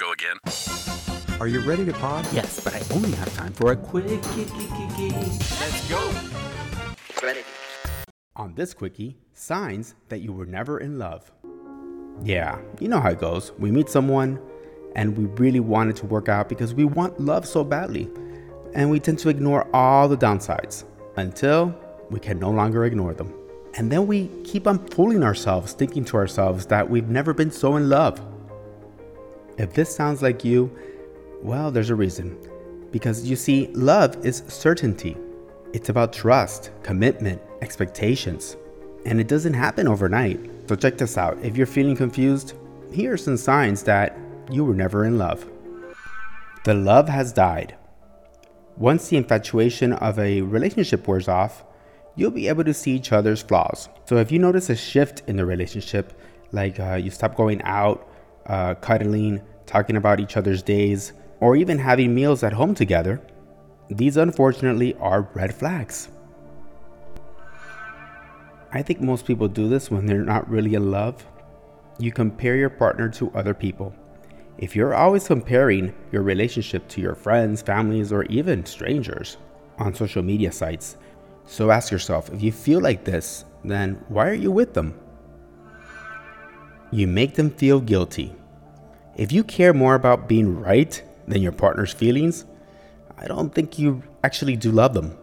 go again. Are you ready to pod? Yes, but I only have time for a quick. Let's go. Ready. On this quickie, signs that you were never in love. Yeah, you know how it goes. We meet someone and we really want it to work out because we want love so badly. And we tend to ignore all the downsides until we can no longer ignore them. And then we keep on fooling ourselves, thinking to ourselves that we've never been so in love. If this sounds like you, well, there's a reason. Because you see, love is certainty. It's about trust, commitment, expectations. And it doesn't happen overnight. So check this out. If you're feeling confused, here are some signs that you were never in love. The love has died. Once the infatuation of a relationship wears off, you'll be able to see each other's flaws. So if you notice a shift in the relationship, like uh, you stop going out, uh, cuddling, talking about each other's days, or even having meals at home together, these unfortunately are red flags. I think most people do this when they're not really in love. You compare your partner to other people. If you're always comparing your relationship to your friends, families, or even strangers on social media sites, so ask yourself if you feel like this, then why are you with them? You make them feel guilty. If you care more about being right than your partner's feelings, I don't think you actually do love them.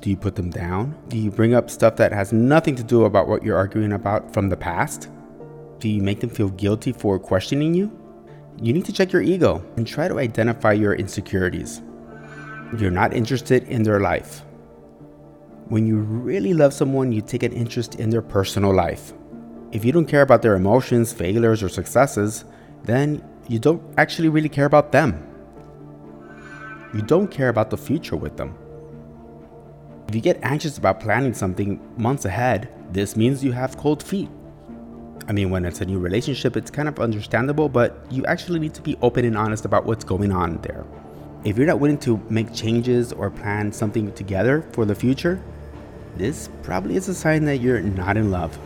Do you put them down? Do you bring up stuff that has nothing to do about what you're arguing about from the past? Do you make them feel guilty for questioning you? You need to check your ego and try to identify your insecurities. You're not interested in their life. When you really love someone, you take an interest in their personal life. If you don't care about their emotions, failures, or successes, then you don't actually really care about them. You don't care about the future with them. If you get anxious about planning something months ahead, this means you have cold feet. I mean, when it's a new relationship, it's kind of understandable, but you actually need to be open and honest about what's going on there. If you're not willing to make changes or plan something together for the future, this probably is a sign that you're not in love.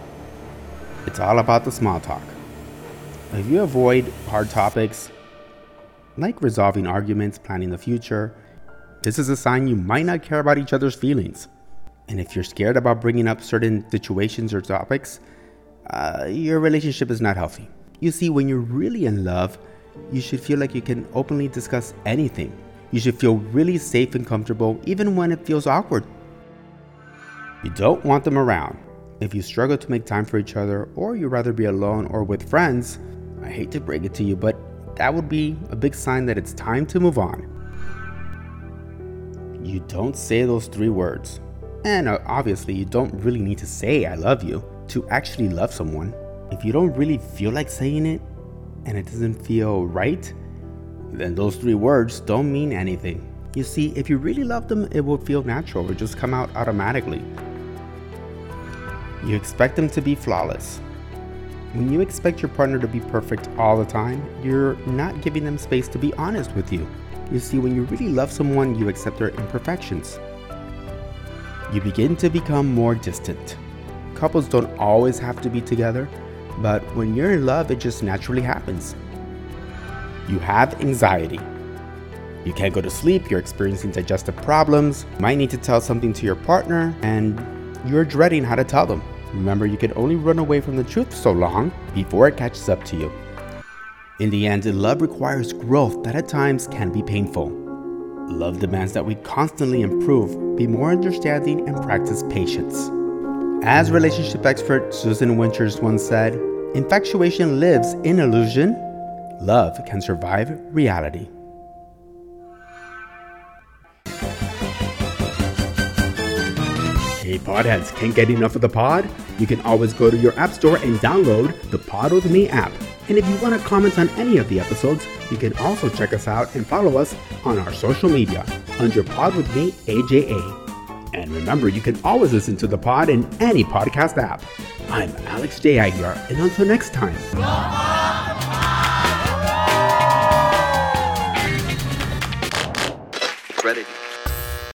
It's all about the small talk. If you avoid hard topics, like resolving arguments, planning the future, this is a sign you might not care about each other's feelings. And if you're scared about bringing up certain situations or topics, uh, your relationship is not healthy. You see, when you're really in love, you should feel like you can openly discuss anything. You should feel really safe and comfortable, even when it feels awkward. You don't want them around. If you struggle to make time for each other, or you'd rather be alone or with friends, I hate to break it to you, but that would be a big sign that it's time to move on you don't say those three words. And uh, obviously, you don't really need to say I love you to actually love someone. If you don't really feel like saying it and it doesn't feel right, then those three words don't mean anything. You see, if you really love them, it will feel natural, or just come out automatically. You expect them to be flawless. When you expect your partner to be perfect all the time, you're not giving them space to be honest with you. You see, when you really love someone, you accept their imperfections. You begin to become more distant. Couples don't always have to be together, but when you're in love, it just naturally happens. You have anxiety. You can't go to sleep, you're experiencing digestive problems, might need to tell something to your partner, and you're dreading how to tell them. Remember, you can only run away from the truth so long before it catches up to you. In the end, love requires growth that at times can be painful. Love demands that we constantly improve, be more understanding, and practice patience. As relationship expert Susan Winters once said, infatuation lives in illusion, love can survive reality. Hey podheads, can't get enough of the pod? You can always go to your app store and download the Pod With Me app. And if you want to comment on any of the episodes, you can also check us out and follow us on our social media under Pod With Me AJA. And remember, you can always listen to the pod in any podcast app. I'm Alex J. Aguiar, and until next time.